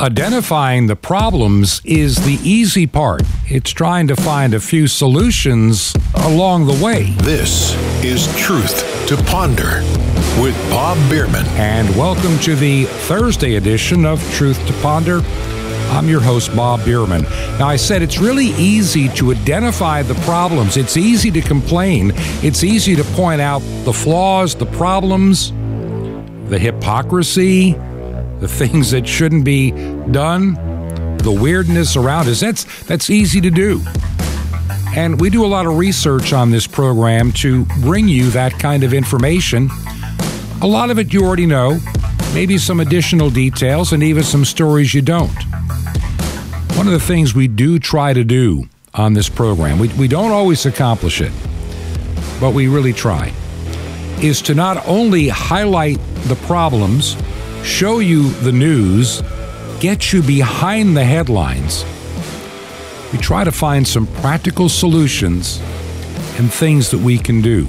Identifying the problems is the easy part. It's trying to find a few solutions along the way. This is Truth to Ponder with Bob Bierman. And welcome to the Thursday edition of Truth to Ponder. I'm your host, Bob Bierman. Now, I said it's really easy to identify the problems. It's easy to complain. It's easy to point out the flaws, the problems, the hypocrisy, the things that shouldn't be done, the weirdness around us. That's that's easy to do. And we do a lot of research on this program to bring you that kind of information. A lot of it you already know, maybe some additional details and even some stories you don't. One of the things we do try to do on this program, we, we don't always accomplish it, but we really try, is to not only highlight the problems show you the news, get you behind the headlines. We try to find some practical solutions and things that we can do.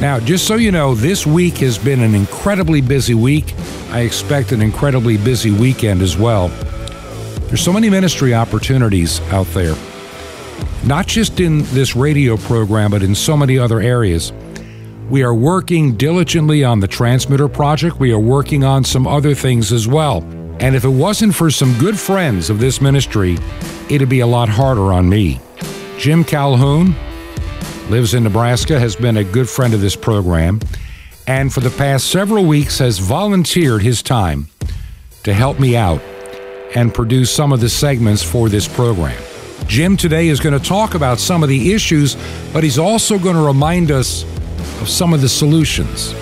Now, just so you know, this week has been an incredibly busy week. I expect an incredibly busy weekend as well. There's so many ministry opportunities out there, not just in this radio program, but in so many other areas. We are working diligently on the transmitter project. We are working on some other things as well. And if it wasn't for some good friends of this ministry, it'd be a lot harder on me. Jim Calhoun lives in Nebraska, has been a good friend of this program, and for the past several weeks has volunteered his time to help me out and produce some of the segments for this program. Jim today is going to talk about some of the issues, but he's also going to remind us of some of the solutions.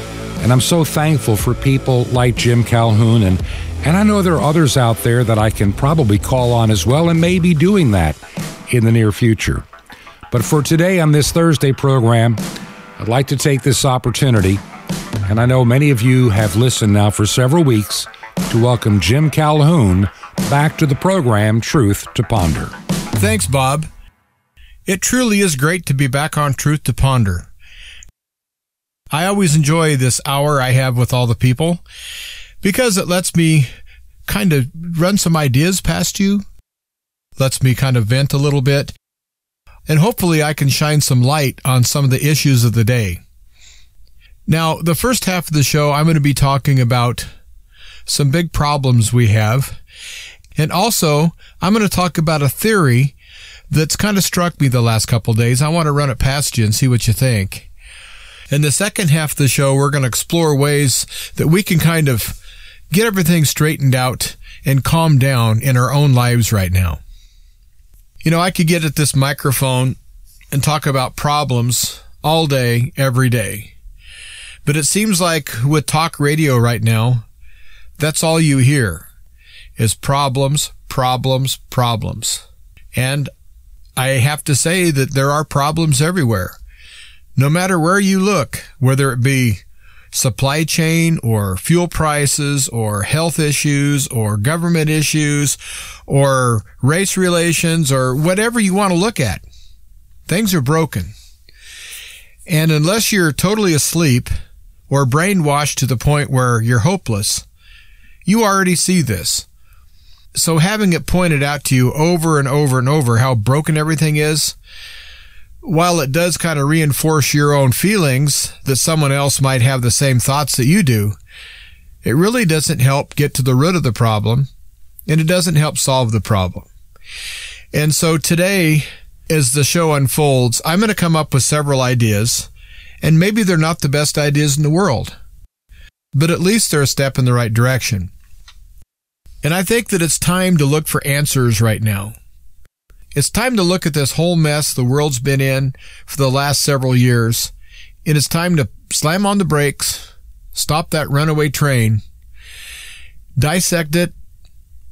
And I'm so thankful for people like Jim Calhoun and and I know there are others out there that I can probably call on as well and may be doing that in the near future. But for today on this Thursday program, I'd like to take this opportunity, and I know many of you have listened now for several weeks, to welcome Jim Calhoun back to the program Truth to Ponder. Thanks, Bob. It truly is great to be back on Truth to Ponder. I always enjoy this hour I have with all the people because it lets me kind of run some ideas past you, lets me kind of vent a little bit, and hopefully I can shine some light on some of the issues of the day. Now, the first half of the show, I'm going to be talking about some big problems we have. And also, I'm going to talk about a theory that's kind of struck me the last couple days. I want to run it past you and see what you think. In the second half of the show, we're going to explore ways that we can kind of get everything straightened out and calm down in our own lives right now. You know, I could get at this microphone and talk about problems all day, every day. But it seems like with talk radio right now, that's all you hear is problems, problems, problems. And I have to say that there are problems everywhere no matter where you look, whether it be supply chain or fuel prices or health issues or government issues or race relations or whatever you want to look at, things are broken. And unless you're totally asleep or brainwashed to the point where you're hopeless, you already see this. So having it pointed out to you over and over and over how broken everything is, while it does kind of reinforce your own feelings that someone else might have the same thoughts that you do, it really doesn't help get to the root of the problem and it doesn't help solve the problem. And so today, as the show unfolds, I'm going to come up with several ideas and maybe they're not the best ideas in the world, but at least they're a step in the right direction. And I think that it's time to look for answers right now. It's time to look at this whole mess the world's been in for the last several years, and it's time to slam on the brakes, stop that runaway train, dissect it,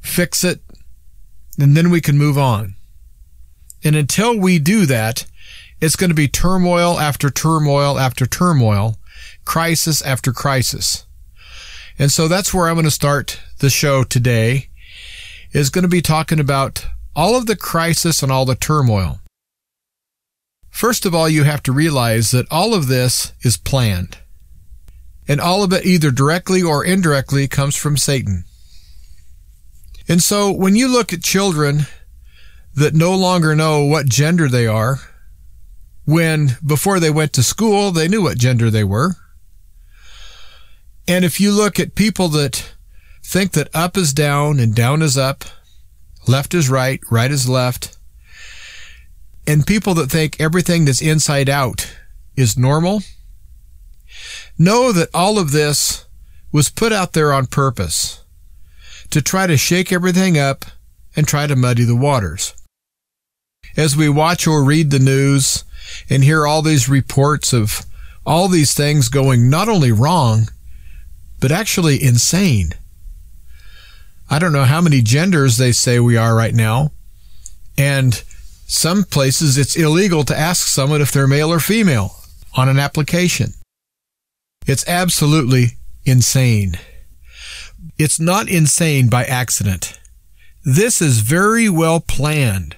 fix it, and then we can move on. And until we do that, it's going to be turmoil after turmoil after turmoil, crisis after crisis. And so that's where I'm going to start the show today is going to be talking about all of the crisis and all the turmoil. First of all, you have to realize that all of this is planned. And all of it either directly or indirectly comes from Satan. And so when you look at children that no longer know what gender they are, when before they went to school, they knew what gender they were. And if you look at people that think that up is down and down is up, left is right, right is left, and people that think everything that's inside out is normal, know that all of this was put out there on purpose to try to shake everything up and try to muddy the waters. As we watch or read the news and hear all these reports of all these things going not only wrong, but actually insane. I don't know how many genders they say we are right now. And some places it's illegal to ask someone if they're male or female on an application. It's absolutely insane. It's not insane by accident. This is very well planned.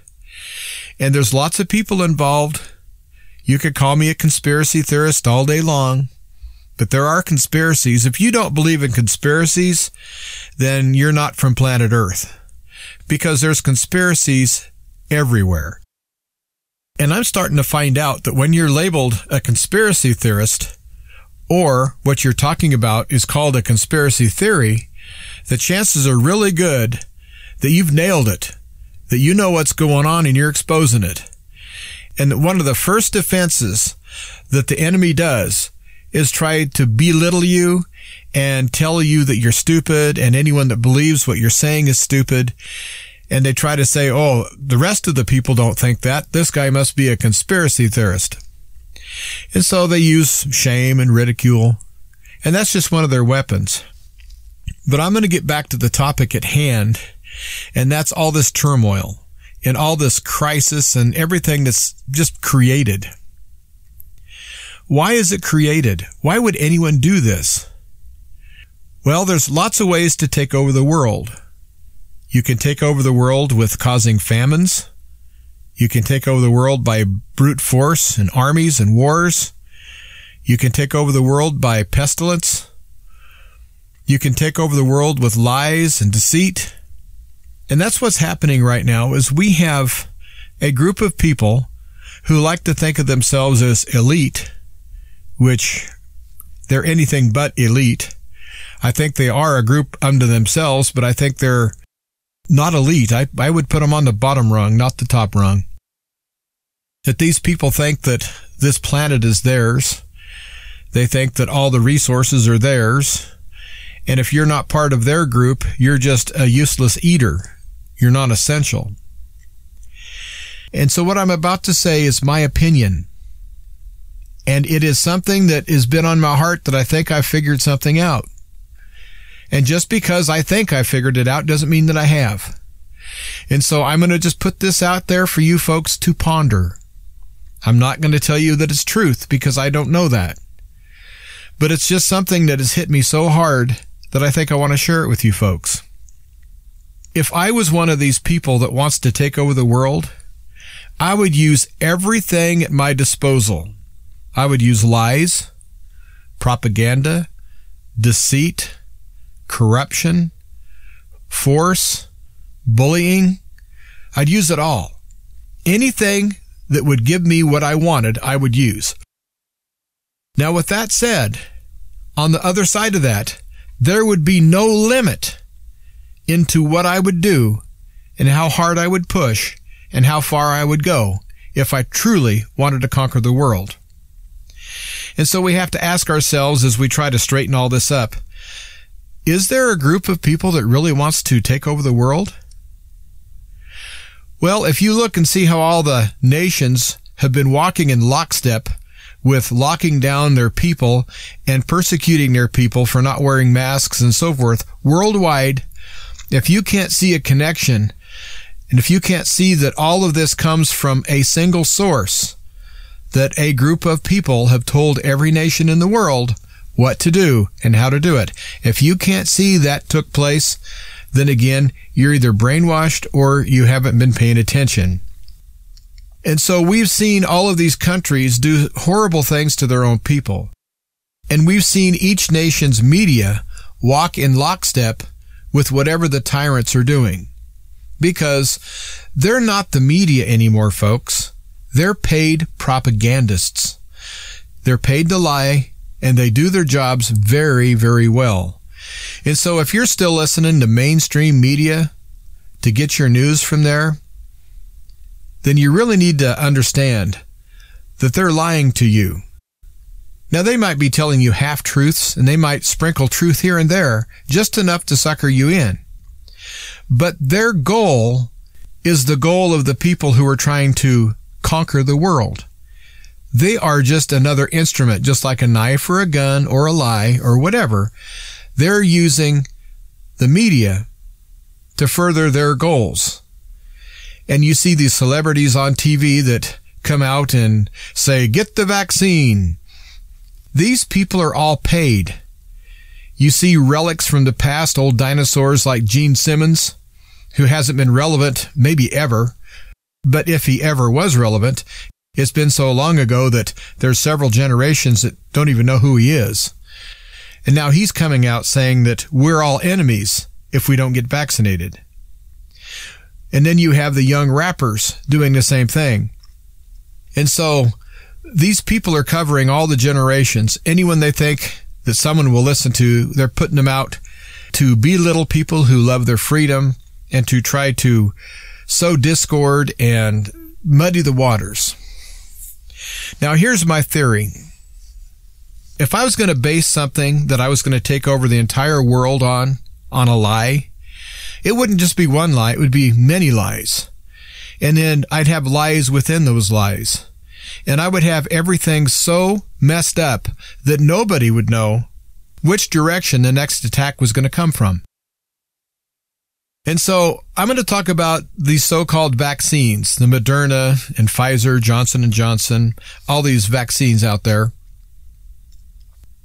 And there's lots of people involved. You could call me a conspiracy theorist all day long, but there are conspiracies. If you don't believe in conspiracies, then you're not from planet Earth because there's conspiracies everywhere. And I'm starting to find out that when you're labeled a conspiracy theorist, or what you're talking about is called a conspiracy theory, the chances are really good that you've nailed it, that you know what's going on and you're exposing it. And one of the first defenses that the enemy does is try to belittle you and tell you that you're stupid and anyone that believes what you're saying is stupid. And they try to say, oh, the rest of the people don't think that. This guy must be a conspiracy theorist. And so they use shame and ridicule. And that's just one of their weapons. But I'm going to get back to the topic at hand. And that's all this turmoil and all this crisis and everything that's just created. Why is it created? Why would anyone do this? Well, there's lots of ways to take over the world. You can take over the world with causing famines. You can take over the world by brute force and armies and wars. You can take over the world by pestilence. You can take over the world with lies and deceit. And that's what's happening right now is we have a group of people who like to think of themselves as elite, which they're anything but elite. I think they are a group unto themselves, but I think they're not elite. I, I would put them on the bottom rung, not the top rung that these people think that this planet is theirs. They think that all the resources are theirs. And if you're not part of their group, you're just a useless eater. You're not essential. And so what I'm about to say is my opinion. And it is something that has been on my heart that I think I figured something out. And just because I think I figured it out doesn't mean that I have. And so I'm going to just put this out there for you folks to ponder. I'm not going to tell you that it's truth because I don't know that. But it's just something that has hit me so hard that I think I want to share it with you folks. If I was one of these people that wants to take over the world, I would use everything at my disposal. I would use lies, propaganda, deceit, corruption, force, bullying. I'd use it all. Anything that would give me what I wanted, I would use. Now, with that said, on the other side of that, there would be no limit into what I would do and how hard I would push and how far I would go if I truly wanted to conquer the world. And so we have to ask ourselves as we try to straighten all this up, is there a group of people that really wants to take over the world? Well, if you look and see how all the nations have been walking in lockstep with locking down their people and persecuting their people for not wearing masks and so forth worldwide, if you can't see a connection and if you can't see that all of this comes from a single source, that a group of people have told every nation in the world what to do and how to do it. If you can't see that took place, then again, you're either brainwashed or you haven't been paying attention. And so we've seen all of these countries do horrible things to their own people. And we've seen each nation's media walk in lockstep with whatever the tyrants are doing. Because they're not the media anymore, folks. They're paid propagandists. They're paid to lie and they do their jobs very, very well. And so if you're still listening to mainstream media to get your news from there, then you really need to understand that they're lying to you. Now, they might be telling you half truths and they might sprinkle truth here and there, just enough to sucker you in. But their goal is the goal of the people who are trying to conquer the world. They are just another instrument, just like a knife or a gun or a lie or whatever. They're using the media to further their goals. And you see these celebrities on TV that come out and say, get the vaccine. These people are all paid. You see relics from the past, old dinosaurs like Gene Simmons, who hasn't been relevant maybe ever, but if he ever was relevant, it's been so long ago that there's several generations that don't even know who he is. And now he's coming out saying that we're all enemies if we don't get vaccinated. And then you have the young rappers doing the same thing. And so these people are covering all the generations. Anyone they think that someone will listen to, they're putting them out to belittle people who love their freedom and to try to sow discord and muddy the waters. Now, here's my theory. If I was going to base something that I was going to take over the entire world on, on a lie, it wouldn't just be one lie, it would be many lies. And then I'd have lies within those lies. And I would have everything so messed up that nobody would know which direction the next attack was going to come from. And so I'm going to talk about these so-called vaccines, the Moderna and Pfizer, Johnson and Johnson, all these vaccines out there.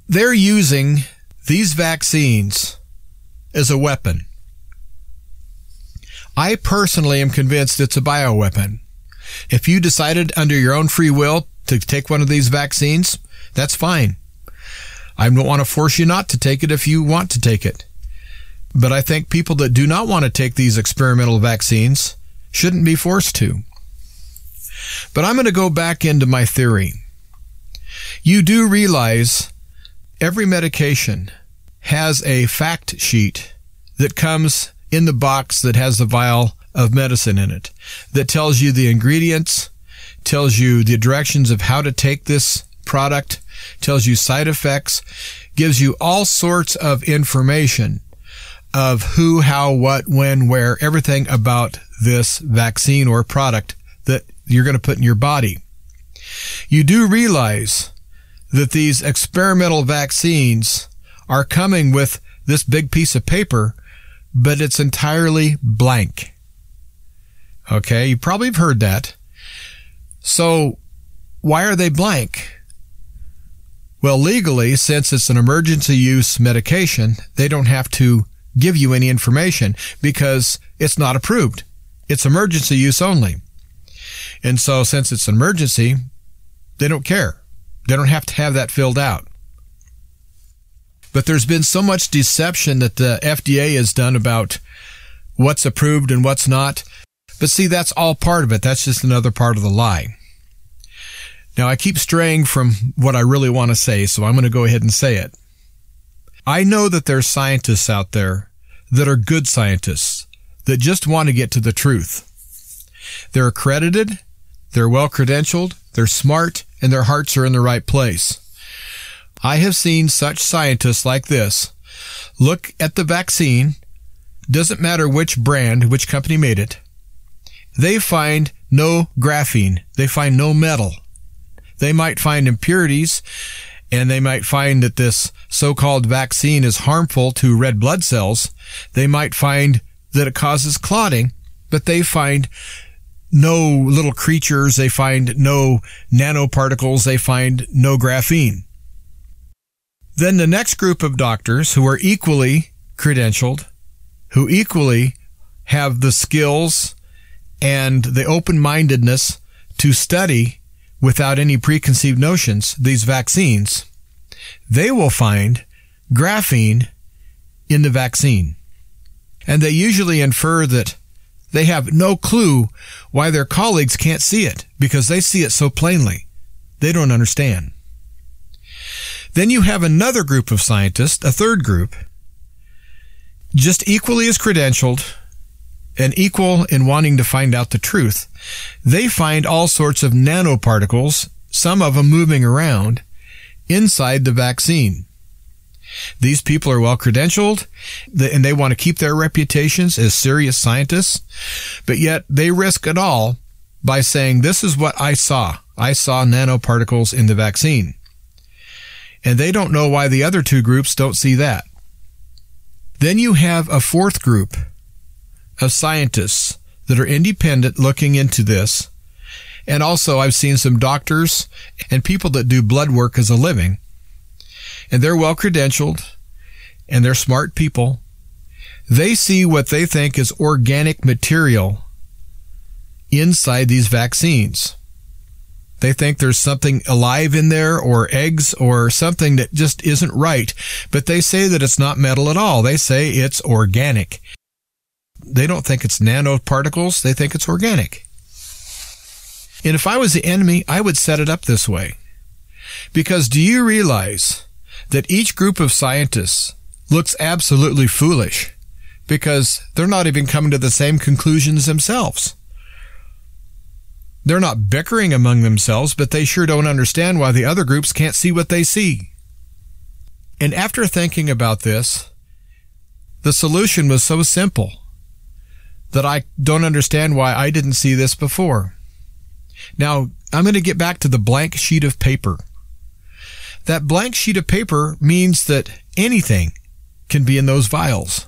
They're using these vaccines as a weapon. I personally am convinced it's a bioweapon. If you decided under your own free will to take one of these vaccines, that's fine. I don't want to force you not to take it if you want to take it. But I think people that do not want to take these experimental vaccines shouldn't be forced to. But I'm going to go back into my theory. You do realize every medication has a fact sheet that comes in the box that has the vial of medicine in it that tells you the ingredients, tells you the directions of how to take this product, tells you side effects, gives you all sorts of information of who, how, what, when, where, everything about this vaccine or product that you're going to put in your body. You do realize that these experimental vaccines are coming with this big piece of paper, but it's entirely blank. Okay, you probably have heard that. So, why are they blank? Well, legally, since it's an emergency use medication, they don't have to give you any information because it's not approved. It's emergency use only. And so since it's an emergency, they don't care. They don't have to have that filled out. But there's been so much deception that the FDA has done about what's approved and what's not. But see, that's all part of it. That's just another part of the lie. Now I keep straying from what I really want to say, so I'm going to go ahead and say it. I know that there's scientists out there that are good scientists that just want to get to the truth. They're accredited, they're well credentialed, they're smart, and their hearts are in the right place. I have seen such scientists like this look at the vaccine, doesn't matter which brand, which company made it. They find no graphene. They find no metal. They might find impurities and they might find that this so-called vaccine is harmful to red blood cells. They might find that it causes clotting, but they find no little creatures. They find no nanoparticles. They find no graphene. Then the next group of doctors who are equally credentialed, who equally have the skills and the open-mindedness to study without any preconceived notions, these vaccines, they will find graphene in the vaccine. And they usually infer that they have no clue why their colleagues can't see it because they see it so plainly. They don't understand. Then you have another group of scientists, a third group, just equally as credentialed and equal in wanting to find out the truth. They find all sorts of nanoparticles, some of them moving around, inside the vaccine. These people are well credentialed and they want to keep their reputations as serious scientists, but yet they risk it all by saying, This is what I saw. I saw nanoparticles in the vaccine. And they don't know why the other two groups don't see that. Then you have a fourth group of scientists that are independent looking into this. And also, I've seen some doctors and people that do blood work as a living and they're well credentialed and they're smart people. They see what they think is organic material inside these vaccines. They think there's something alive in there or eggs or something that just isn't right, but they say that it's not metal at all. They say it's organic. They don't think it's nanoparticles, they think it's organic. And if I was the enemy, I would set it up this way. Because do you realize that each group of scientists looks absolutely foolish because they're not even coming to the same conclusions themselves. They're not bickering among themselves, but they sure don't understand why the other groups can't see what they see. And after thinking about this, the solution was so simple that I don't understand why I didn't see this before. Now, I'm going to get back to the blank sheet of paper. That blank sheet of paper means that anything can be in those vials.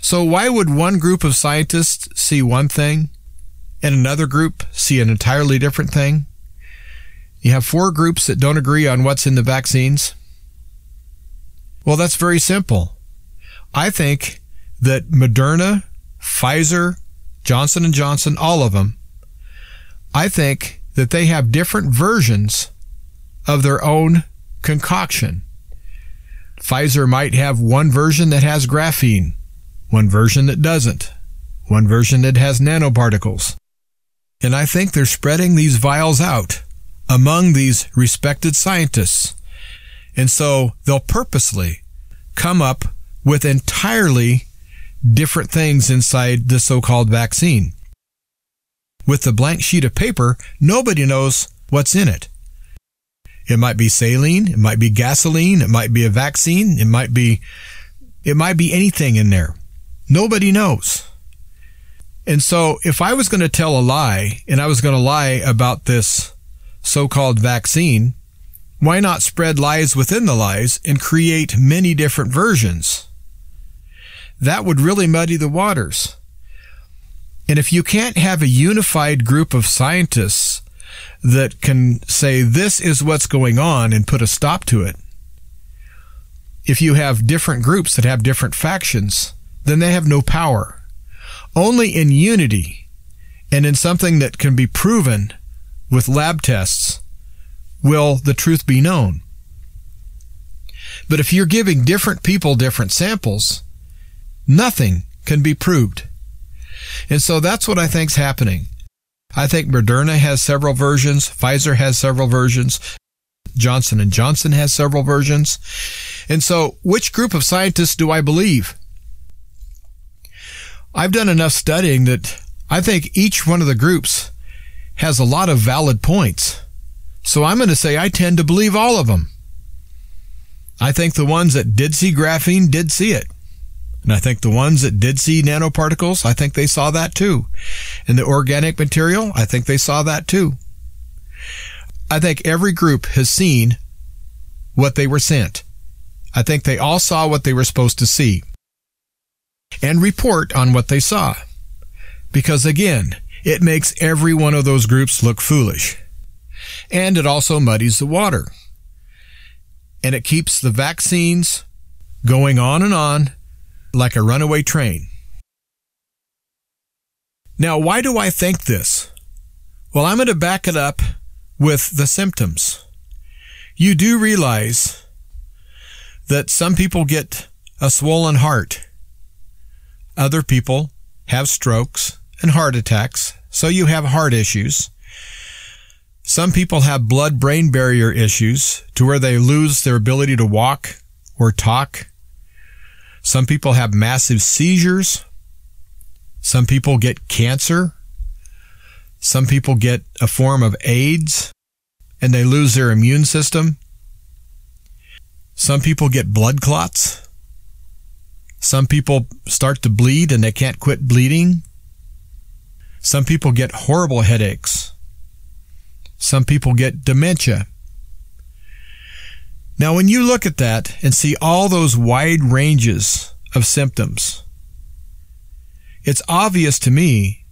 So why would one group of scientists see one thing and another group see an entirely different thing? You have four groups that don't agree on what's in the vaccines. Well, that's very simple. I think that Moderna, Pfizer, Johnson & Johnson, all of them, I think that they have different versions of their own concoction. Pfizer might have one version that has graphene, one version that doesn't, one version that has nanoparticles. And I think they're spreading these vials out among these respected scientists. And so they'll purposely come up with entirely different things inside the so-called vaccine. With the blank sheet of paper, nobody knows what's in it. It might be saline. It might be gasoline. It might be a vaccine. It might be, it might be anything in there. Nobody knows. And so if I was going to tell a lie and I was going to lie about this so-called vaccine, why not spread lies within the lies and create many different versions? That would really muddy the waters. And if you can't have a unified group of scientists that can say this is what's going on and put a stop to it. If you have different groups that have different factions, then they have no power. Only in unity and in something that can be proven with lab tests will the truth be known. But if you're giving different people different samples, nothing can be proved. And so that's what I think's happening. I think Moderna has several versions. Pfizer has several versions. Johnson and Johnson has several versions. And so, which group of scientists do I believe? I've done enough studying that I think each one of the groups has a lot of valid points. So I'm going to say I tend to believe all of them. I think the ones that did see graphene did see it. And I think the ones that did see nanoparticles, I think they saw that too. And the organic material, I think they saw that too. I think every group has seen what they were sent. I think they all saw what they were supposed to see and report on what they saw. Because again, it makes every one of those groups look foolish. And it also muddies the water. And it keeps the vaccines going on and on like a runaway train. Now, why do I think this? Well, I'm going to back it up with the symptoms. You do realize that some people get a swollen heart Other people have strokes and heart attacks, so you have heart issues. Some people have blood brain barrier issues to where they lose their ability to walk or talk. Some people have massive seizures. Some people get cancer. Some people get a form of AIDS and they lose their immune system. Some people get blood clots. Some people start to bleed and they can't quit bleeding. Some people get horrible headaches. Some people get dementia. Now, when you look at that and see all those wide ranges of symptoms, it's obvious to me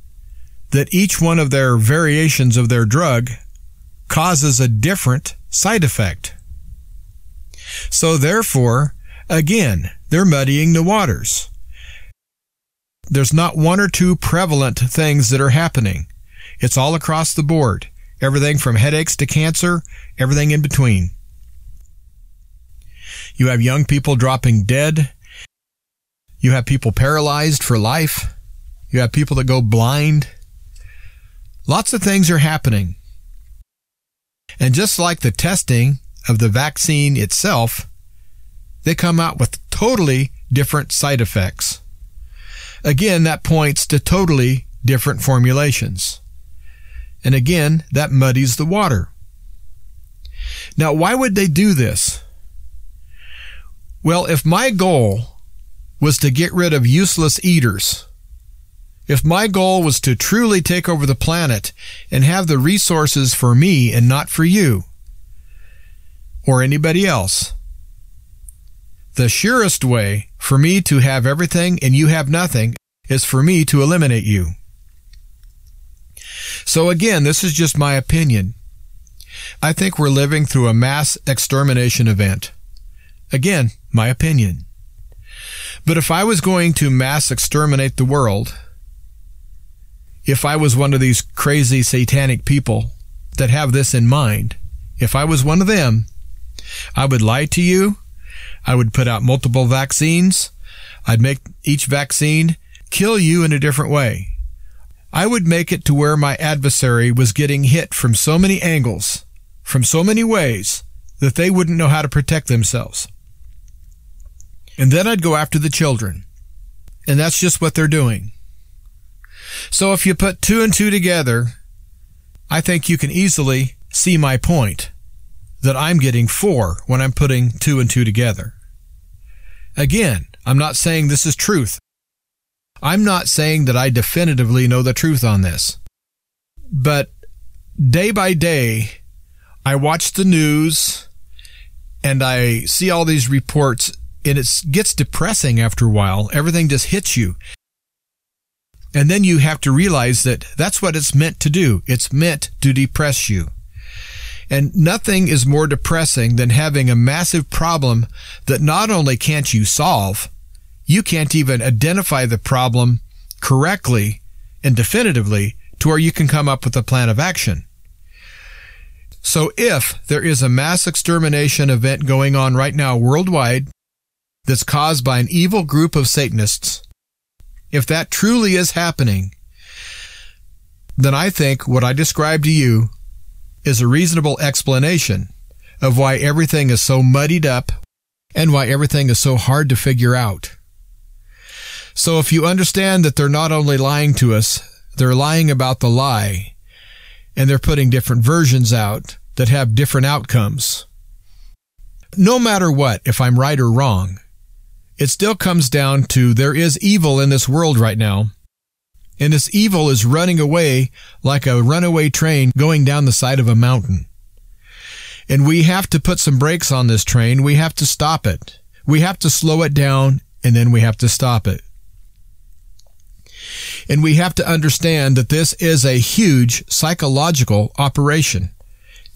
that each one of their variations of their drug causes a different side effect. So therefore, again, they're muddying the waters. There's not one or two prevalent things that are happening. It's all across the board. Everything from headaches to cancer, everything in between. You have young people dropping dead. You have people paralyzed for life. You have people that go blind. Lots of things are happening. And just like the testing of the vaccine itself, they come out with totally different side effects. Again, that points to totally different formulations. And again, that muddies the water. Now, why would they do this? Well, if my goal was to get rid of useless eaters, if my goal was to truly take over the planet and have the resources for me and not for you or anybody else, the surest way for me to have everything and you have nothing is for me to eliminate you. So again, this is just my opinion. I think we're living through a mass extermination event. Again, my opinion. But if I was going to mass exterminate the world, if I was one of these crazy satanic people that have this in mind, if I was one of them, I would lie to you I would put out multiple vaccines. I'd make each vaccine kill you in a different way. I would make it to where my adversary was getting hit from so many angles, from so many ways, that they wouldn't know how to protect themselves. And then I'd go after the children. And that's just what they're doing. So if you put two and two together, I think you can easily see my point that I'm getting four when I'm putting two and two together. Again, I'm not saying this is truth. I'm not saying that I definitively know the truth on this. But day by day, I watch the news and I see all these reports and it gets depressing after a while. Everything just hits you. And then you have to realize that that's what it's meant to do. It's meant to depress you. And nothing is more depressing than having a massive problem that not only can't you solve, you can't even identify the problem correctly and definitively to where you can come up with a plan of action. So if there is a mass extermination event going on right now worldwide that's caused by an evil group of Satanists, if that truly is happening, then I think what I described to you is a reasonable explanation of why everything is so muddied up and why everything is so hard to figure out. So if you understand that they're not only lying to us, they're lying about the lie, and they're putting different versions out that have different outcomes. No matter what, if I'm right or wrong, it still comes down to there is evil in this world right now, and this evil is running away like a runaway train going down the side of a mountain. And we have to put some brakes on this train. We have to stop it. We have to slow it down and then we have to stop it. And we have to understand that this is a huge psychological operation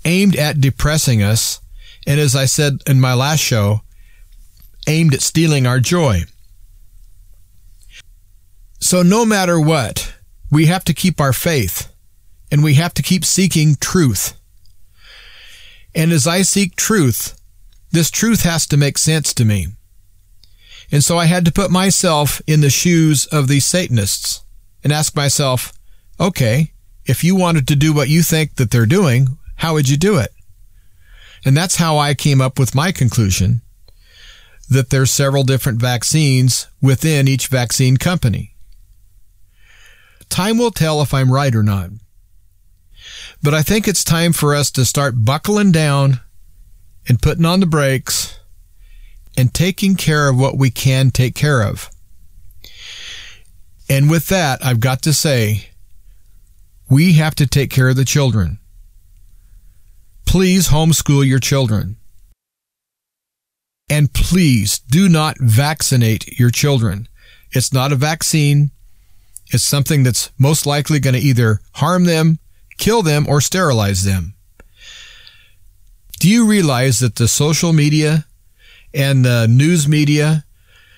aimed at depressing us. And as I said in my last show, aimed at stealing our joy. So no matter what, we have to keep our faith and we have to keep seeking truth. And as I seek truth, this truth has to make sense to me. And so I had to put myself in the shoes of these Satanists and ask myself, okay, if you wanted to do what you think that they're doing, how would you do it? And that's how I came up with my conclusion that there's several different vaccines within each vaccine company. Time will tell if I'm right or not. But I think it's time for us to start buckling down and putting on the brakes and taking care of what we can take care of. And with that, I've got to say, we have to take care of the children. Please homeschool your children. And please do not vaccinate your children. It's not a vaccine. It's something that's most likely going to either harm them, kill them, or sterilize them. Do you realize that the social media and the news media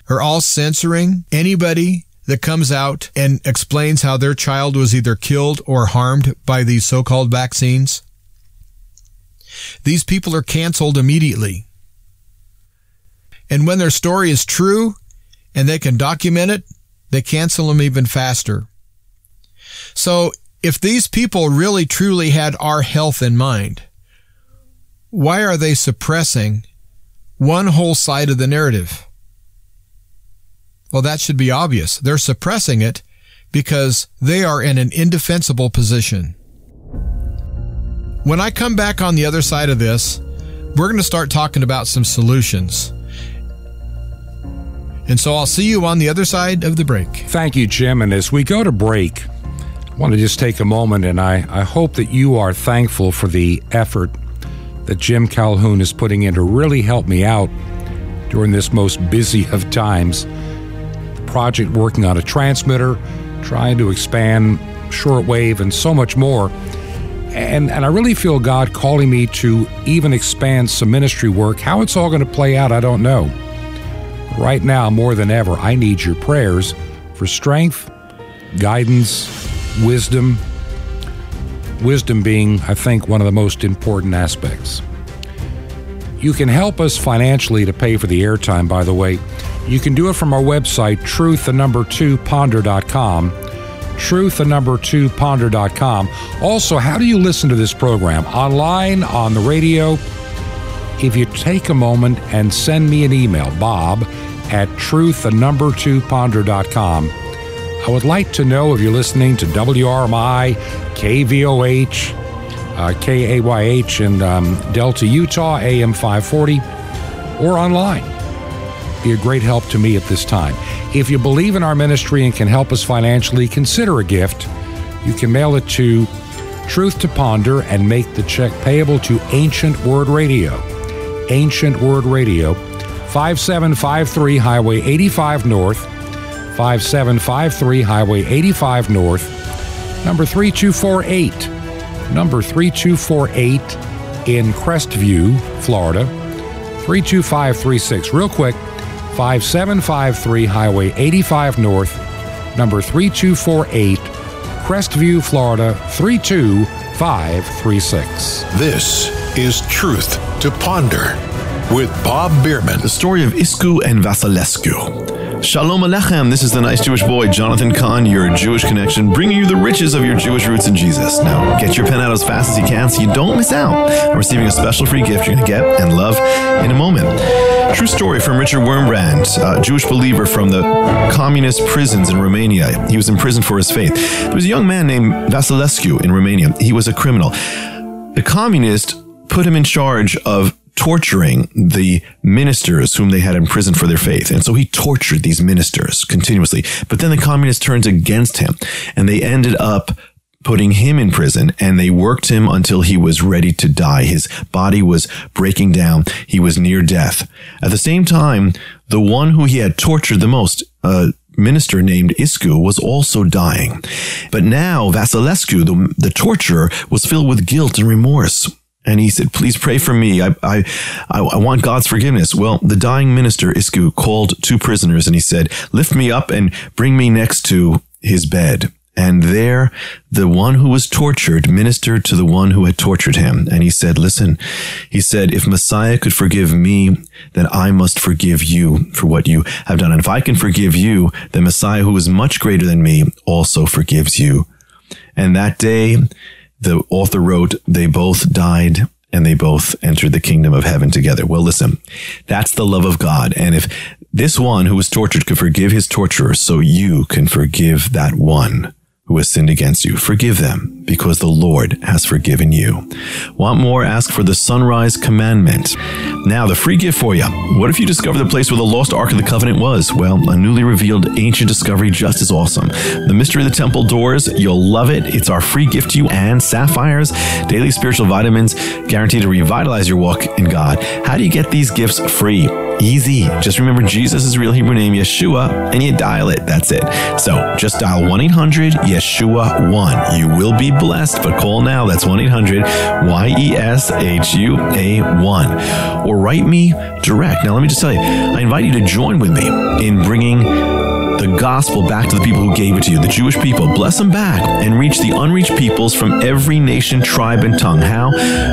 are all censoring anybody that comes out and explains how their child was either killed or harmed by these so-called vaccines? These people are canceled immediately. And when their story is true and they can document it, they cancel them even faster. So if these people really truly had our health in mind, why are they suppressing one whole side of the narrative? Well, that should be obvious. They're suppressing it because they are in an indefensible position. When I come back on the other side of this, we're going to start talking about some solutions. And so I'll see you on the other side of the break. Thank you, Jim. And as we go to break, I want to just take a moment and I, I hope that you are thankful for the effort that Jim Calhoun is putting in to really help me out during this most busy of times. The project working on a transmitter, trying to expand shortwave, and so much more. And, and I really feel God calling me to even expand some ministry work. How it's all going to play out, I don't know. Right now, more than ever, I need your prayers for strength, guidance, wisdom, wisdom being, I think, one of the most important aspects. You can help us financially to pay for the airtime, by the way. You can do it from our website, truth, the number two, ponder.com. Truth, the number two, ponder.com. Also, how do you listen to this program? Online, on the radio? If you take a moment and send me an email, bob at truth, the number two, ponder.com I would like to know if you're listening to WRMI, KVOH, uh, KAYH in um, Delta, Utah, AM 540, or online. Be a great help to me at this time. If you believe in our ministry and can help us financially, consider a gift. You can mail it to Truth to Ponder and make the check payable to Ancient Word Radio. Ancient Word Radio, 5753 Highway 85 North. 5753 Highway 85 North, number 3248. Number 3248 in Crestview, Florida, 32536. Real quick, 5753 Highway 85 North, number 3248, Crestview, Florida, 32536. This is Truth to Ponder with Bob Bierman. The story of Iscu and Vasilescu. Shalom Alechem. This is the nice Jewish boy, Jonathan Cahn, your Jewish connection, bringing you the riches of your Jewish roots in Jesus. Now, get your pen out as fast as you can so you don't miss out on receiving a special free gift you're going to get and love in a moment. True story from Richard Wurmbrand, a Jewish believer from the communist prisons in Romania. He was imprisoned for his faith. There was a young man named Vasilescu in Romania. He was a criminal. The communist put him in charge of torturing the ministers whom they had imprisoned for their faith. And so he tortured these ministers continuously. But then the communists turned against him and they ended up putting him in prison and they worked him until he was ready to die. His body was breaking down. He was near death. At the same time, the one who he had tortured the most, a minister named Iscu, was also dying. But now Vasilescu, the, the torturer, was filled with guilt and remorse. And he said, please pray for me. I, I, I want God's forgiveness. Well, the dying minister, Iscu, called two prisoners and he said, lift me up and bring me next to his bed. And there, the one who was tortured ministered to the one who had tortured him. And he said, listen, he said, if Messiah could forgive me, then I must forgive you for what you have done. And if I can forgive you, then Messiah, who is much greater than me, also forgives you. And that day, the author wrote, they both died and they both entered the kingdom of heaven together. Well, listen, that's the love of God. And if this one who was tortured could forgive his torturer, so you can forgive that one who has sinned against you. Forgive them because the Lord has forgiven you. Want more? Ask for the sunrise commandment. Now, the free gift for you. What if you discover the place where the lost Ark of the Covenant was? Well, a newly revealed ancient discovery just as awesome. The mystery of the temple doors, you'll love it. It's our free gift to you and sapphires, daily spiritual vitamins, guaranteed to revitalize your walk in God. How do you get these gifts free? Easy. Just remember Jesus' real Hebrew name, Yeshua, and you dial it. That's it. So just dial 1 800 Yeshua 1. You will be blessed, but call now. That's 1 800 Y E S H U A 1. Or write me direct. Now, let me just tell you, I invite you to join with me in bringing the gospel back to the people who gave it to you, the Jewish people. Bless them back and reach the unreached peoples from every nation, tribe, and tongue. How?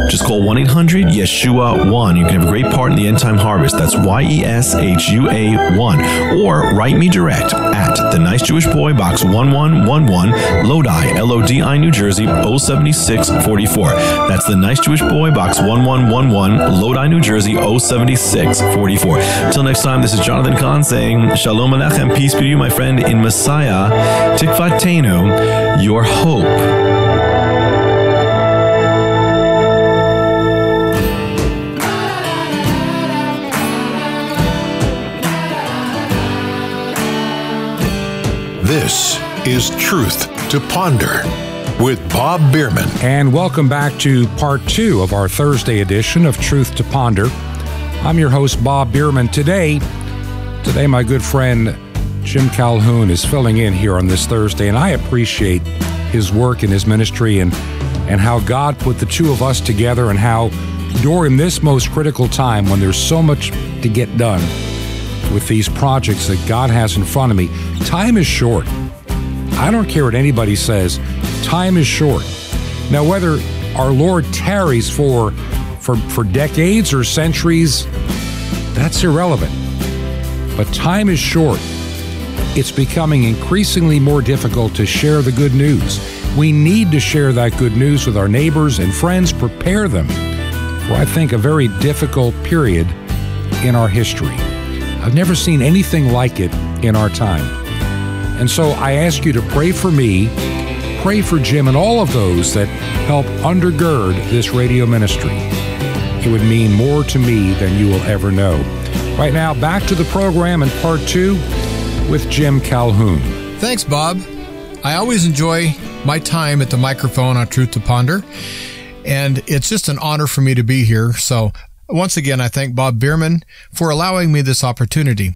Just call 1 800 Yeshua 1. You can have a great part in the end time harvest. That's Y E S H U A 1. Or write me direct at the Nice Jewish Boy, Box 1111, Lodi, L O D I, New Jersey, 07644. That's the Nice Jewish Boy, Box 1111, Lodi, New Jersey, 07644. Till next time, this is Jonathan Cahn saying Shalom Alechem, peace be you, my friend, in Messiah, Tikvatenu, your hope. This is Truth to Ponder with Bob Bierman. And welcome back to part two of our Thursday edition of Truth to Ponder. I'm your host, Bob Bierman. Today, today, my good friend Jim Calhoun is filling in here on this Thursday, and I appreciate his work and his ministry and and how God put the two of us together and how during this most critical time when there's so much to get done with these projects that God has in front of me, time is short. I don't care what anybody says, time is short. Now whether our Lord tarries for for for decades or centuries, that's irrelevant. But time is short it's becoming increasingly more difficult to share the good news. We need to share that good news with our neighbors and friends, prepare them for, I think, a very difficult period in our history. I've never seen anything like it in our time. And so I ask you to pray for me, pray for Jim, and all of those that help undergird this radio ministry. It would mean more to me than you will ever know. Right now, back to the program in part two with Jim Calhoun. Thanks, Bob. I always enjoy my time at the microphone on Truth to Ponder, and it's just an honor for me to be here. So, once again, I thank Bob Bierman for allowing me this opportunity.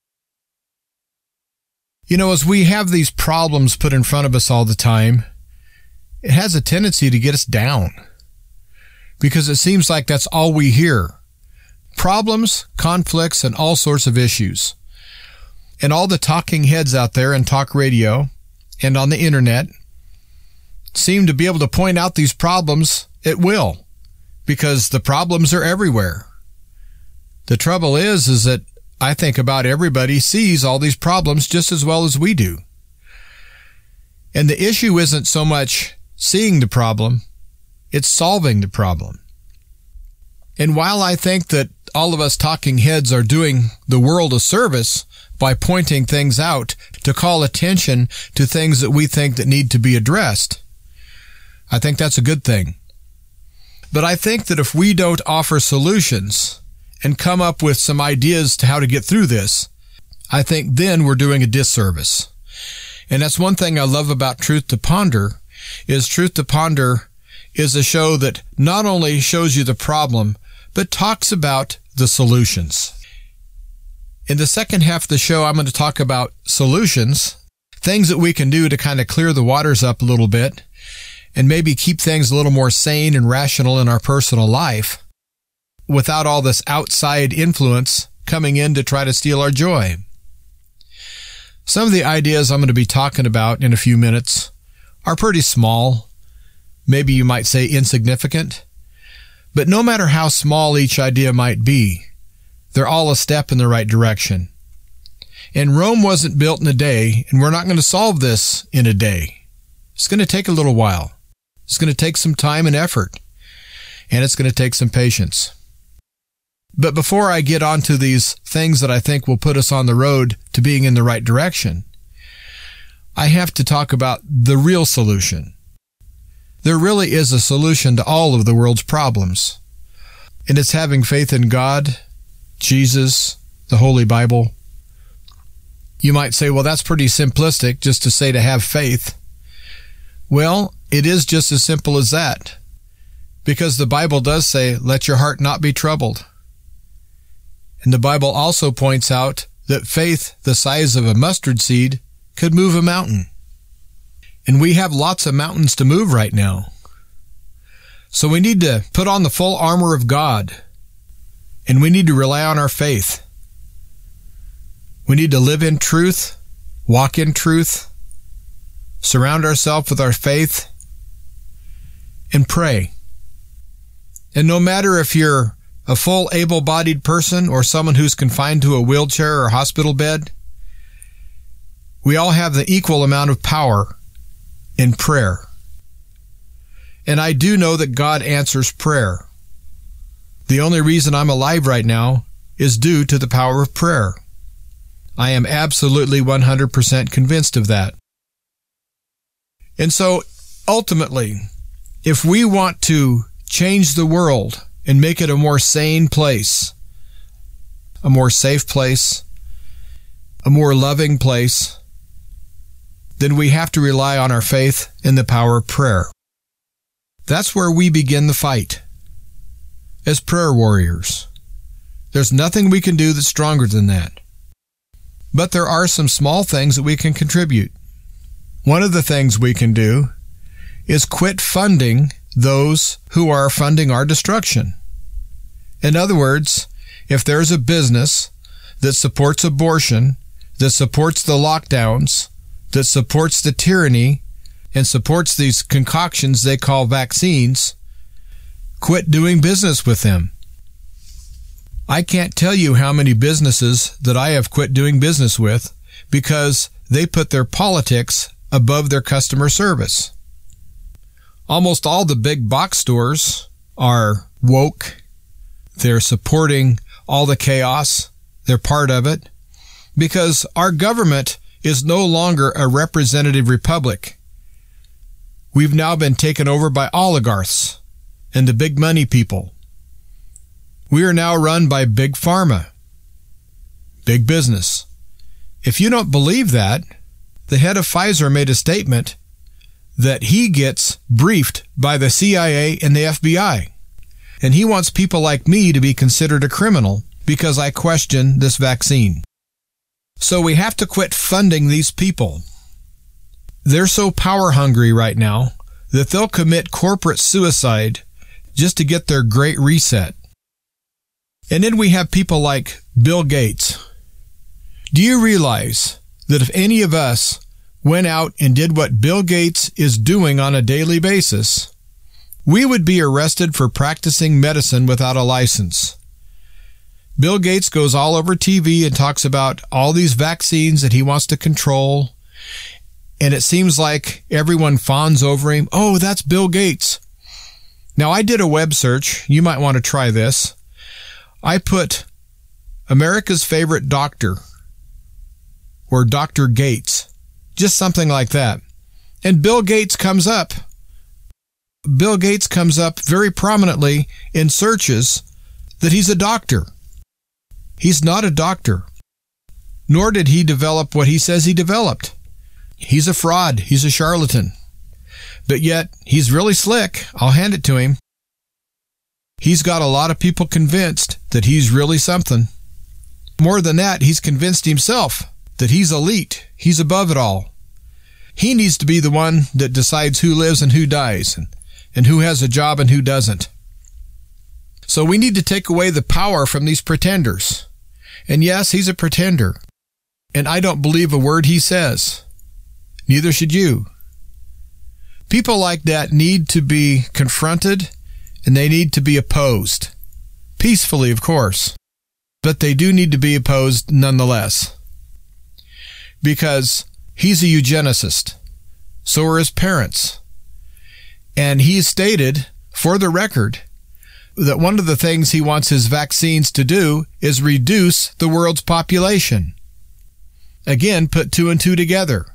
You know, as we have these problems put in front of us all the time, it has a tendency to get us down because it seems like that's all we hear problems, conflicts, and all sorts of issues and all the talking heads out there in talk radio and on the internet seem to be able to point out these problems at will because the problems are everywhere. The trouble is, is that I think about everybody sees all these problems just as well as we do. And the issue isn't so much seeing the problem, it's solving the problem. And while I think that all of us talking heads are doing the world a service, by pointing things out to call attention to things that we think that need to be addressed. I think that's a good thing. But I think that if we don't offer solutions and come up with some ideas to how to get through this, I think then we're doing a disservice. And that's one thing I love about Truth to Ponder is Truth to Ponder is a show that not only shows you the problem, but talks about the solutions. In the second half of the show, I'm going to talk about solutions, things that we can do to kind of clear the waters up a little bit and maybe keep things a little more sane and rational in our personal life without all this outside influence coming in to try to steal our joy. Some of the ideas I'm going to be talking about in a few minutes are pretty small. Maybe you might say insignificant. But no matter how small each idea might be, they're all a step in the right direction. And Rome wasn't built in a day, and we're not going to solve this in a day. It's going to take a little while. It's going to take some time and effort, and it's going to take some patience. But before I get onto these things that I think will put us on the road to being in the right direction, I have to talk about the real solution. There really is a solution to all of the world's problems, and it's having faith in God, Jesus, the Holy Bible. You might say, well, that's pretty simplistic just to say to have faith. Well, it is just as simple as that. Because the Bible does say, let your heart not be troubled. And the Bible also points out that faith the size of a mustard seed could move a mountain. And we have lots of mountains to move right now. So we need to put on the full armor of God. And we need to rely on our faith. We need to live in truth, walk in truth, surround ourselves with our faith, and pray. And no matter if you're a full able bodied person or someone who's confined to a wheelchair or hospital bed, we all have the equal amount of power in prayer. And I do know that God answers prayer. The only reason I'm alive right now is due to the power of prayer. I am absolutely 100% convinced of that. And so ultimately, if we want to change the world and make it a more sane place, a more safe place, a more loving place, then we have to rely on our faith in the power of prayer. That's where we begin the fight. As prayer warriors. There's nothing we can do that's stronger than that. But there are some small things that we can contribute. One of the things we can do is quit funding those who are funding our destruction. In other words, if there's a business that supports abortion, that supports the lockdowns, that supports the tyranny, and supports these concoctions they call vaccines, quit doing business with them. I can't tell you how many businesses that I have quit doing business with because they put their politics above their customer service. Almost all the big box stores are woke. They're supporting all the chaos. They're part of it because our government is no longer a representative republic. We've now been taken over by oligarchs and the big money people. We are now run by big pharma, big business. If you don't believe that, the head of Pfizer made a statement that he gets briefed by the CIA and the FBI. And he wants people like me to be considered a criminal because I question this vaccine. So we have to quit funding these people. They're so power hungry right now that they'll commit corporate suicide just to get their great reset. And then we have people like Bill Gates. Do you realize that if any of us went out and did what Bill Gates is doing on a daily basis, we would be arrested for practicing medicine without a license. Bill Gates goes all over TV and talks about all these vaccines that he wants to control. And it seems like everyone fawns over him. Oh, that's Bill Gates. Now, I did a web search. You might want to try this. I put America's favorite doctor or Dr. Gates, just something like that. And Bill Gates comes up. Bill Gates comes up very prominently in searches that he's a doctor. He's not a doctor, nor did he develop what he says he developed. He's a fraud. He's a charlatan. But yet, he's really slick. I'll hand it to him. He's got a lot of people convinced that he's really something. More than that, he's convinced himself that he's elite. He's above it all. He needs to be the one that decides who lives and who dies, and, and who has a job and who doesn't. So we need to take away the power from these pretenders. And yes, he's a pretender. And I don't believe a word he says. Neither should you. People like that need to be confronted and they need to be opposed. Peacefully, of course. But they do need to be opposed nonetheless. Because he's a eugenicist. So are his parents. And he stated, for the record, that one of the things he wants his vaccines to do is reduce the world's population. Again, put two and two together.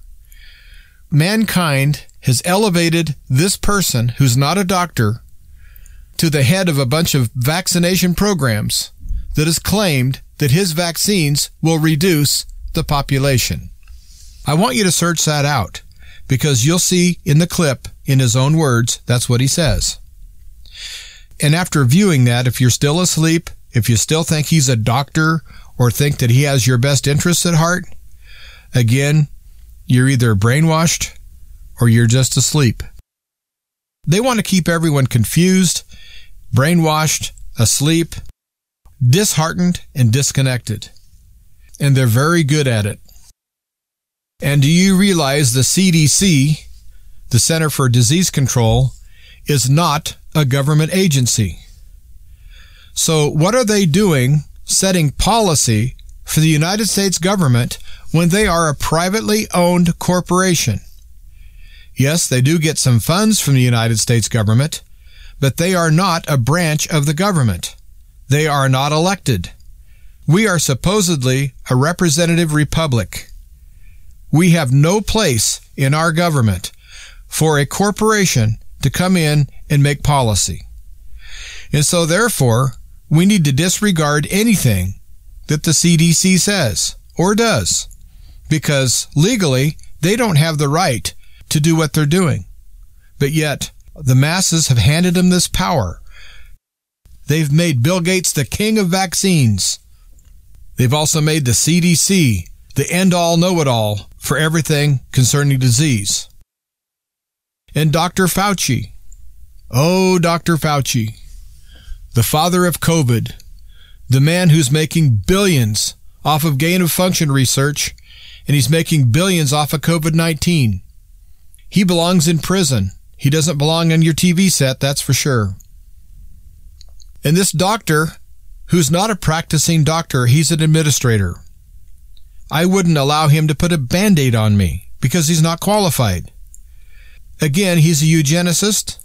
Mankind has elevated this person who's not a doctor to the head of a bunch of vaccination programs that has claimed that his vaccines will reduce the population. I want you to search that out because you'll see in the clip, in his own words, that's what he says. And after viewing that, if you're still asleep, if you still think he's a doctor or think that he has your best interests at heart, again, you're either brainwashed or you're just asleep. They want to keep everyone confused, brainwashed, asleep, disheartened, and disconnected. And they're very good at it. And do you realize the CDC, the Center for Disease Control, is not a government agency? So what are they doing setting policy for the United States government when they are a privately owned corporation? Yes, they do get some funds from the United States government, but they are not a branch of the government. They are not elected. We are supposedly a representative republic. We have no place in our government for a corporation to come in and make policy. And so therefore, we need to disregard anything that the CDC says or does because legally they don't have the right to do what they're doing. But yet, the masses have handed them this power. They've made Bill Gates the king of vaccines. They've also made the CDC the end all know it all for everything concerning disease. And Dr. Fauci. Oh, Dr. Fauci, the father of COVID, the man who's making billions off of gain of function research, and he's making billions off of COVID 19. He belongs in prison. He doesn't belong on your TV set, that's for sure. And this doctor, who's not a practicing doctor, he's an administrator. I wouldn't allow him to put a band aid on me because he's not qualified. Again, he's a eugenicist,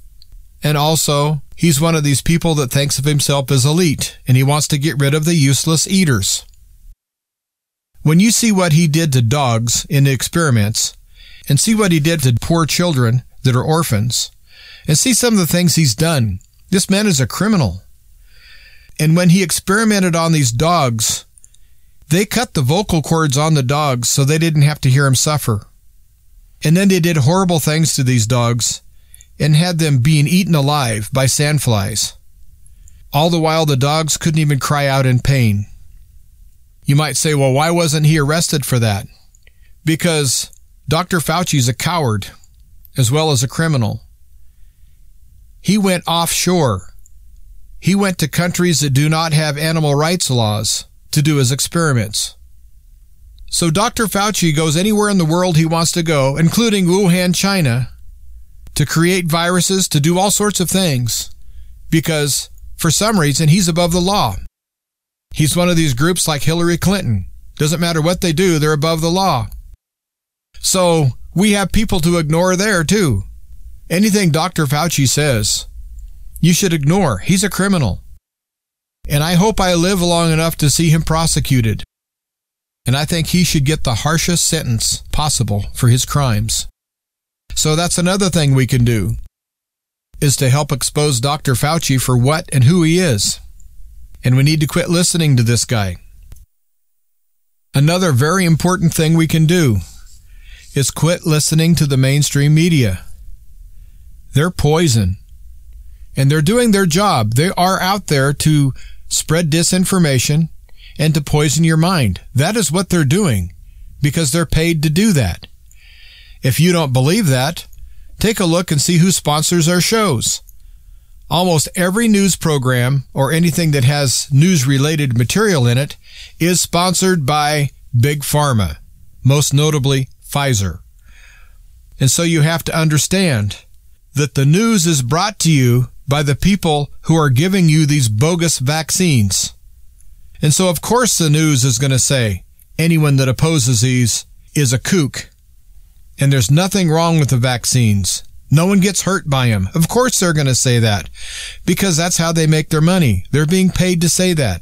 and also he's one of these people that thinks of himself as elite, and he wants to get rid of the useless eaters. When you see what he did to dogs in the experiments, and see what he did to poor children that are orphans, and see some of the things he's done. This man is a criminal. And when he experimented on these dogs, they cut the vocal cords on the dogs so they didn't have to hear him suffer. And then they did horrible things to these dogs and had them being eaten alive by sandflies. All the while the dogs couldn't even cry out in pain. You might say, well, why wasn't he arrested for that? Because Dr. Fauci is a coward as well as a criminal. He went offshore. He went to countries that do not have animal rights laws to do his experiments. So Dr. Fauci goes anywhere in the world he wants to go, including Wuhan, China, to create viruses, to do all sorts of things, because for some reason he's above the law. He's one of these groups like Hillary Clinton. Doesn't matter what they do, they're above the law. So we have people to ignore there too. Anything Dr. Fauci says, you should ignore. He's a criminal. And I hope I live long enough to see him prosecuted. And I think he should get the harshest sentence possible for his crimes. So that's another thing we can do is to help expose Dr. Fauci for what and who he is. And we need to quit listening to this guy. Another very important thing we can do is quit listening to the mainstream media. They're poison. And they're doing their job. They are out there to spread disinformation and to poison your mind. That is what they're doing because they're paid to do that. If you don't believe that, take a look and see who sponsors our shows. Almost every news program or anything that has news related material in it is sponsored by Big Pharma, most notably Pfizer. And so you have to understand that the news is brought to you by the people who are giving you these bogus vaccines. And so, of course, the news is going to say anyone that opposes these is a kook. And there's nothing wrong with the vaccines. No one gets hurt by them. Of course, they're going to say that because that's how they make their money. They're being paid to say that.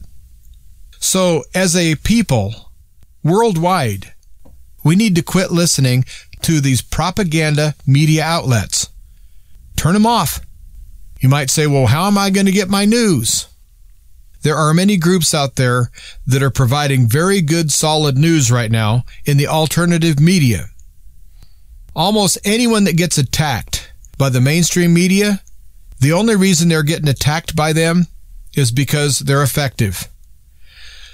So, as a people worldwide, we need to quit listening to these propaganda media outlets. Turn them off. You might say, well, how am I going to get my news? There are many groups out there that are providing very good, solid news right now in the alternative media. Almost anyone that gets attacked by the mainstream media, the only reason they're getting attacked by them is because they're effective.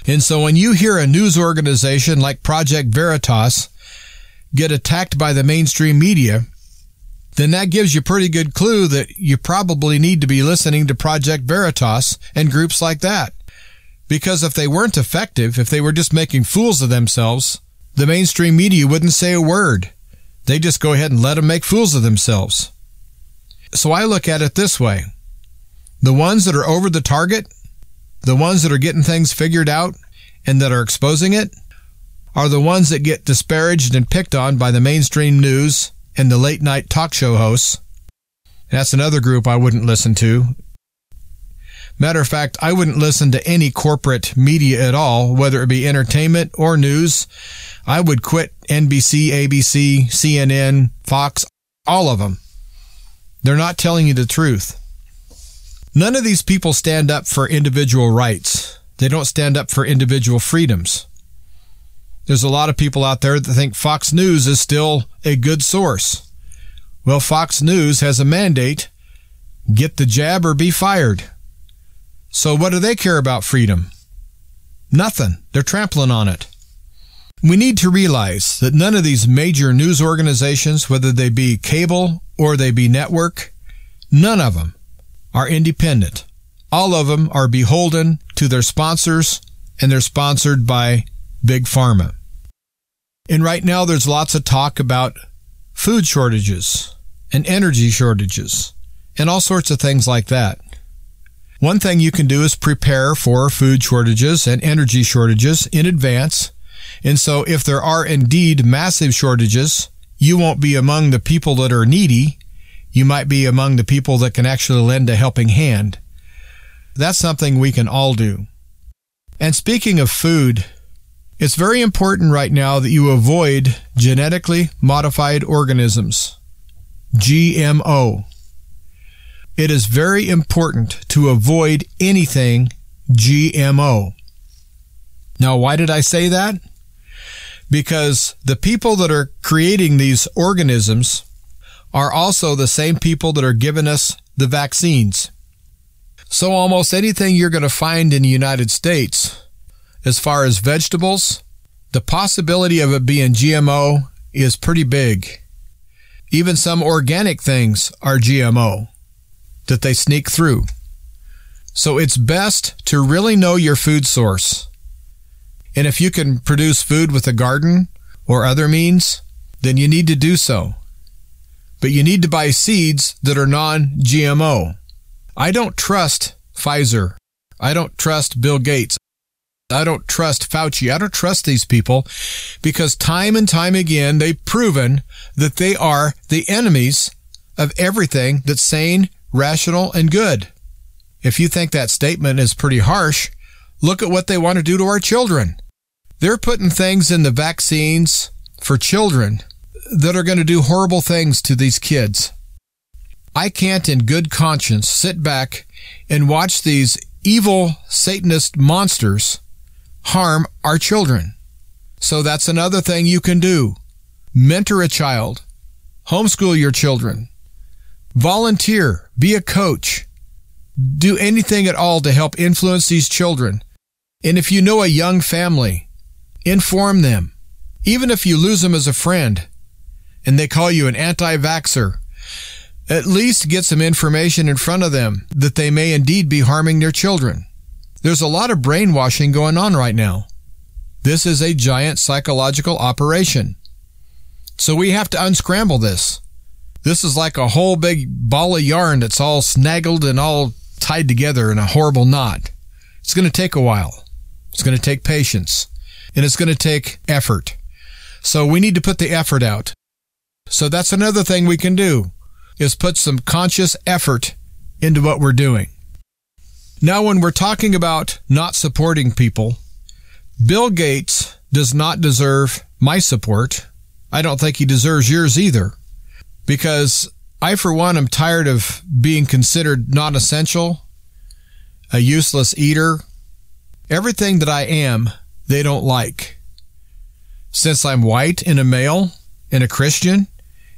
And so when you hear a news organization like Project Veritas get attacked by the mainstream media, then that gives you pretty good clue that you probably need to be listening to Project Veritas and groups like that. Because if they weren't effective, if they were just making fools of themselves, the mainstream media wouldn't say a word. They just go ahead and let them make fools of themselves. So I look at it this way. The ones that are over the target, the ones that are getting things figured out and that are exposing it, are the ones that get disparaged and picked on by the mainstream news and the late night talk show hosts. That's another group I wouldn't listen to. Matter of fact, I wouldn't listen to any corporate media at all, whether it be entertainment or news. I would quit NBC, ABC, CNN, Fox, all of them. They're not telling you the truth. None of these people stand up for individual rights. They don't stand up for individual freedoms. There's a lot of people out there that think Fox News is still a good source. Well, Fox News has a mandate get the jab or be fired. So, what do they care about freedom? Nothing. They're trampling on it. We need to realize that none of these major news organizations, whether they be cable or they be network, none of them are independent. All of them are beholden to their sponsors and they're sponsored by Big Pharma. And right now, there's lots of talk about food shortages and energy shortages and all sorts of things like that. One thing you can do is prepare for food shortages and energy shortages in advance. And so, if there are indeed massive shortages, you won't be among the people that are needy. You might be among the people that can actually lend a helping hand. That's something we can all do. And speaking of food, it's very important right now that you avoid genetically modified organisms. GMO. It is very important to avoid anything GMO. Now, why did I say that? Because the people that are creating these organisms are also the same people that are giving us the vaccines. So almost anything you're going to find in the United States as far as vegetables, the possibility of it being GMO is pretty big. Even some organic things are GMO that they sneak through. So it's best to really know your food source. And if you can produce food with a garden or other means, then you need to do so. But you need to buy seeds that are non GMO. I don't trust Pfizer. I don't trust Bill Gates. I don't trust Fauci. I don't trust these people because time and time again they've proven that they are the enemies of everything that's sane, rational, and good. If you think that statement is pretty harsh, look at what they want to do to our children. They're putting things in the vaccines for children that are going to do horrible things to these kids. I can't in good conscience sit back and watch these evil Satanist monsters harm our children. So that's another thing you can do. Mentor a child. Homeschool your children. Volunteer. Be a coach. Do anything at all to help influence these children. And if you know a young family, inform them. Even if you lose them as a friend and they call you an anti-vaxxer, at least get some information in front of them that they may indeed be harming their children. There's a lot of brainwashing going on right now. This is a giant psychological operation. So we have to unscramble this. This is like a whole big ball of yarn that's all snaggled and all tied together in a horrible knot. It's going to take a while. It's going to take patience and it's going to take effort. So we need to put the effort out. So that's another thing we can do is put some conscious effort into what we're doing. Now, when we're talking about not supporting people, Bill Gates does not deserve my support. I don't think he deserves yours either. Because I, for one, am tired of being considered non essential, a useless eater. Everything that I am, they don't like. Since I'm white and a male and a Christian,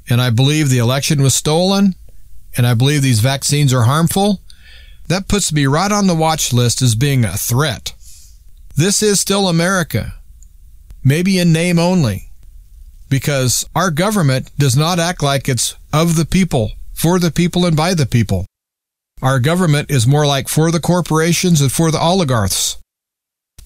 and I believe the election was stolen, and I believe these vaccines are harmful, that puts me right on the watch list as being a threat. This is still America, maybe in name only, because our government does not act like it's of the people, for the people, and by the people. Our government is more like for the corporations and for the oligarchs.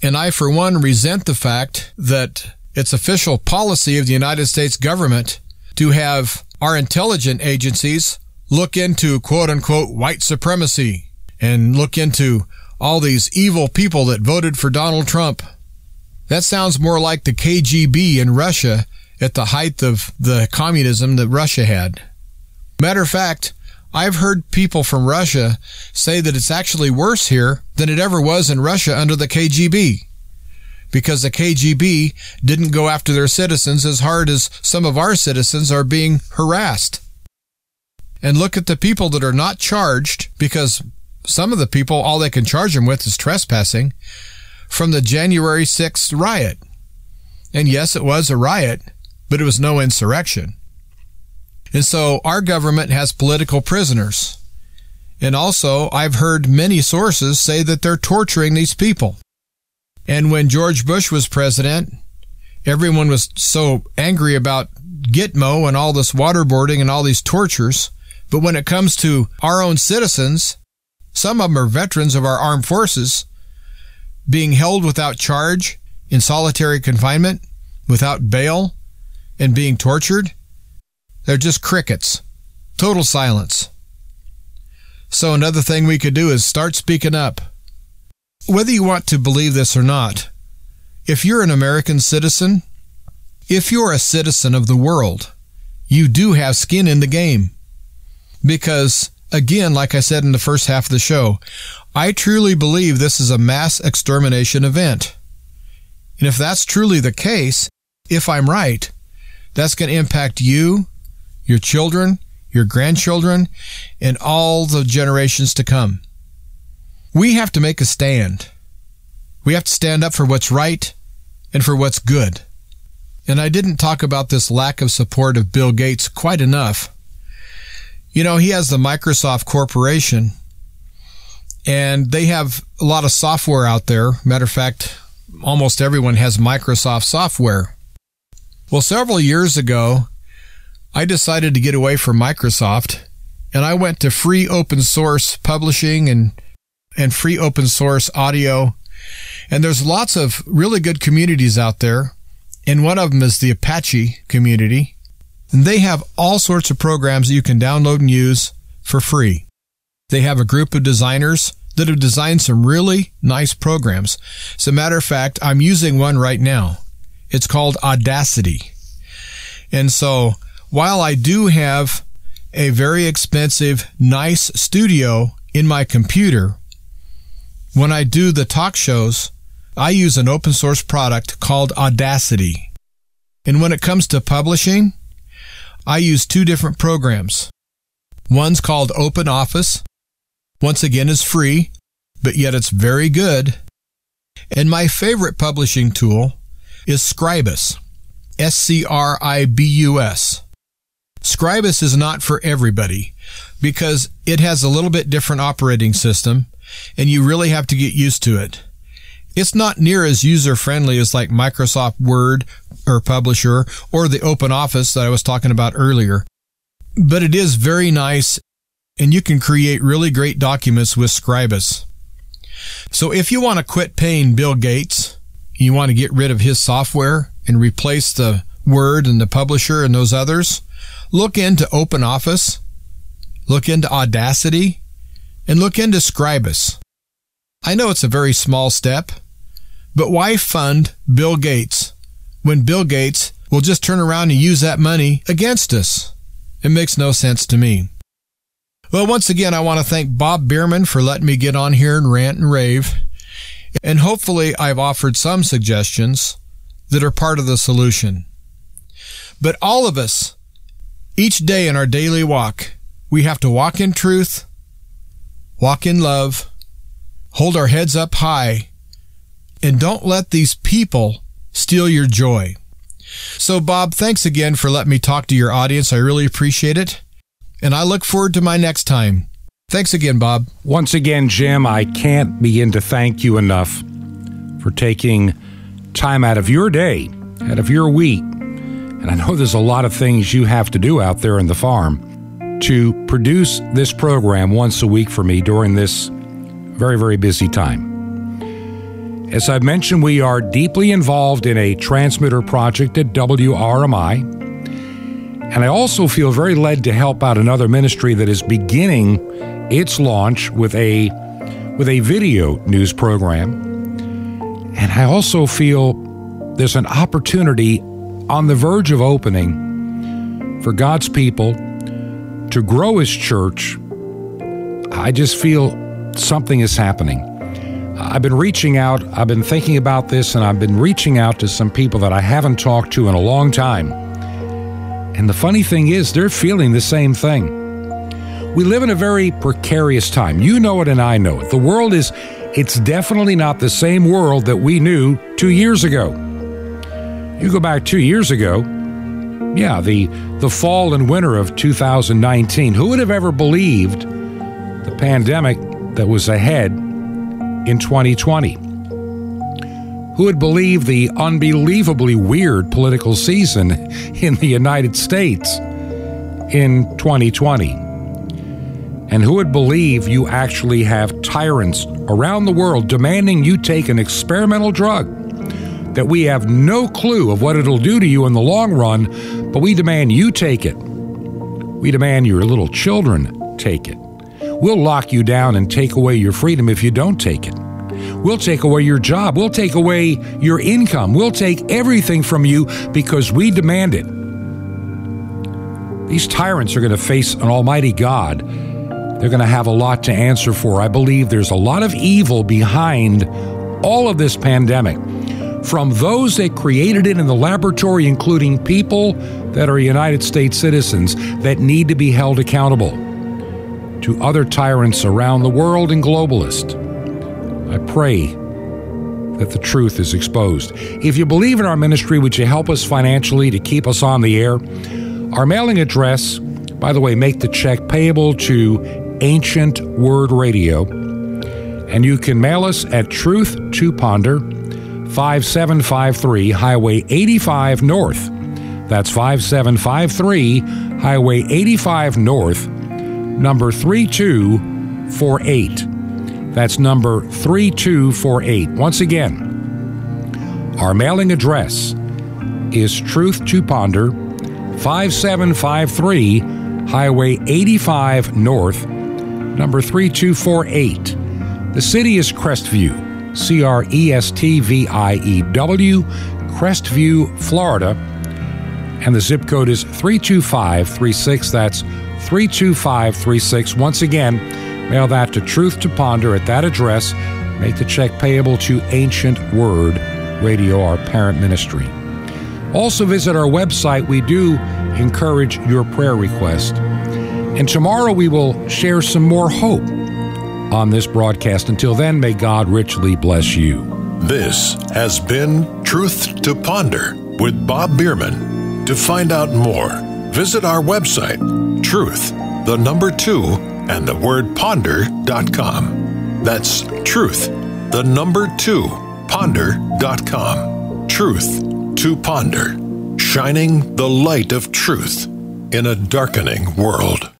And I, for one, resent the fact that it's official policy of the United States government to have our intelligence agencies look into quote unquote white supremacy and look into all these evil people that voted for Donald Trump. That sounds more like the KGB in Russia at the height of the communism that Russia had. Matter of fact, I've heard people from Russia say that it's actually worse here than it ever was in Russia under the KGB. Because the KGB didn't go after their citizens as hard as some of our citizens are being harassed. And look at the people that are not charged because some of the people, all they can charge them with is trespassing from the January 6th riot. And yes, it was a riot, but it was no insurrection. And so our government has political prisoners. And also, I've heard many sources say that they're torturing these people. And when George Bush was president, everyone was so angry about Gitmo and all this waterboarding and all these tortures. But when it comes to our own citizens, some of them are veterans of our armed forces being held without charge in solitary confinement, without bail, and being tortured. They're just crickets. Total silence. So, another thing we could do is start speaking up. Whether you want to believe this or not, if you're an American citizen, if you're a citizen of the world, you do have skin in the game. Because again, like I said in the first half of the show, I truly believe this is a mass extermination event. And if that's truly the case, if I'm right, that's going to impact you, your children, your grandchildren, and all the generations to come. We have to make a stand. We have to stand up for what's right and for what's good. And I didn't talk about this lack of support of Bill Gates quite enough you know, he has the Microsoft Corporation, and they have a lot of software out there. Matter of fact, almost everyone has Microsoft software. Well, several years ago, I decided to get away from Microsoft and I went to free open source publishing and, and free open source audio. And there's lots of really good communities out there. And one of them is the Apache community. And they have all sorts of programs that you can download and use for free. They have a group of designers that have designed some really nice programs. As a matter of fact, I'm using one right now. It's called Audacity. And so while I do have a very expensive, nice studio in my computer, when I do the talk shows, I use an open source product called Audacity. And when it comes to publishing, I use two different programs. One's called Open Office. Once again, is free, but yet it's very good. And my favorite publishing tool is Scribus. S C R I B U S. Scribus is not for everybody because it has a little bit different operating system and you really have to get used to it. It's not near as user friendly as like Microsoft Word or Publisher or the Open Office that I was talking about earlier, but it is very nice and you can create really great documents with Scribus. So if you want to quit paying Bill Gates, you want to get rid of his software and replace the Word and the Publisher and those others, look into Open Office, look into Audacity, and look into Scribus. I know it's a very small step, but why fund Bill Gates when Bill Gates will just turn around and use that money against us? It makes no sense to me. Well, once again, I want to thank Bob Bierman for letting me get on here and rant and rave. And hopefully, I've offered some suggestions that are part of the solution. But all of us, each day in our daily walk, we have to walk in truth, walk in love, hold our heads up high, and don't let these people steal your joy. So, Bob, thanks again for letting me talk to your audience. I really appreciate it. And I look forward to my next time. Thanks again, Bob. Once again, Jim, I can't begin to thank you enough for taking time out of your day, out of your week. And I know there's a lot of things you have to do out there in the farm to produce this program once a week for me during this very, very busy time. As I've mentioned, we are deeply involved in a transmitter project at WRMI. And I also feel very led to help out another ministry that is beginning its launch with a with a video news program. And I also feel there's an opportunity on the verge of opening for God's people to grow his church. I just feel something is happening. I've been reaching out, I've been thinking about this, and I've been reaching out to some people that I haven't talked to in a long time. And the funny thing is, they're feeling the same thing. We live in a very precarious time. You know it, and I know it. The world is, it's definitely not the same world that we knew two years ago. You go back two years ago, yeah, the, the fall and winter of 2019. Who would have ever believed the pandemic that was ahead in 2020? Who would believe the unbelievably weird political season in the United States in 2020? And who would believe you actually have tyrants around the world demanding you take an experimental drug that we have no clue of what it'll do to you in the long run, but we demand you take it? We demand your little children take it. We'll lock you down and take away your freedom if you don't take it. We'll take away your job. We'll take away your income. We'll take everything from you because we demand it. These tyrants are going to face an almighty God. They're going to have a lot to answer for. I believe there's a lot of evil behind all of this pandemic. From those that created it in the laboratory, including people that are United States citizens that need to be held accountable, to other tyrants around the world and globalists. I pray that the truth is exposed. If you believe in our ministry, would you help us financially to keep us on the air? Our mailing address, by the way, make the check payable to Ancient Word Radio. And you can mail us at Truth to Ponder, 5753 Highway 85 North. That's 5753 Highway 85 North, number 3248. That's number 3248. Once again, our mailing address is Truth to Ponder, 5753 Highway 85 North, number 3248. The city is Crestview, C R E S T V I E W, Crestview, Florida. And the zip code is 32536. That's 32536. Once again, mail that to Truth to Ponder at that address. Make the check payable to Ancient Word Radio, our parent ministry. Also, visit our website. We do encourage your prayer request. And tomorrow we will share some more hope on this broadcast. Until then, may God richly bless you. This has been Truth to Ponder with Bob Bierman. To find out more, visit our website, truth, the number two, and the word ponder.com. That's truth, the number two, ponder.com. Truth to ponder, shining the light of truth in a darkening world.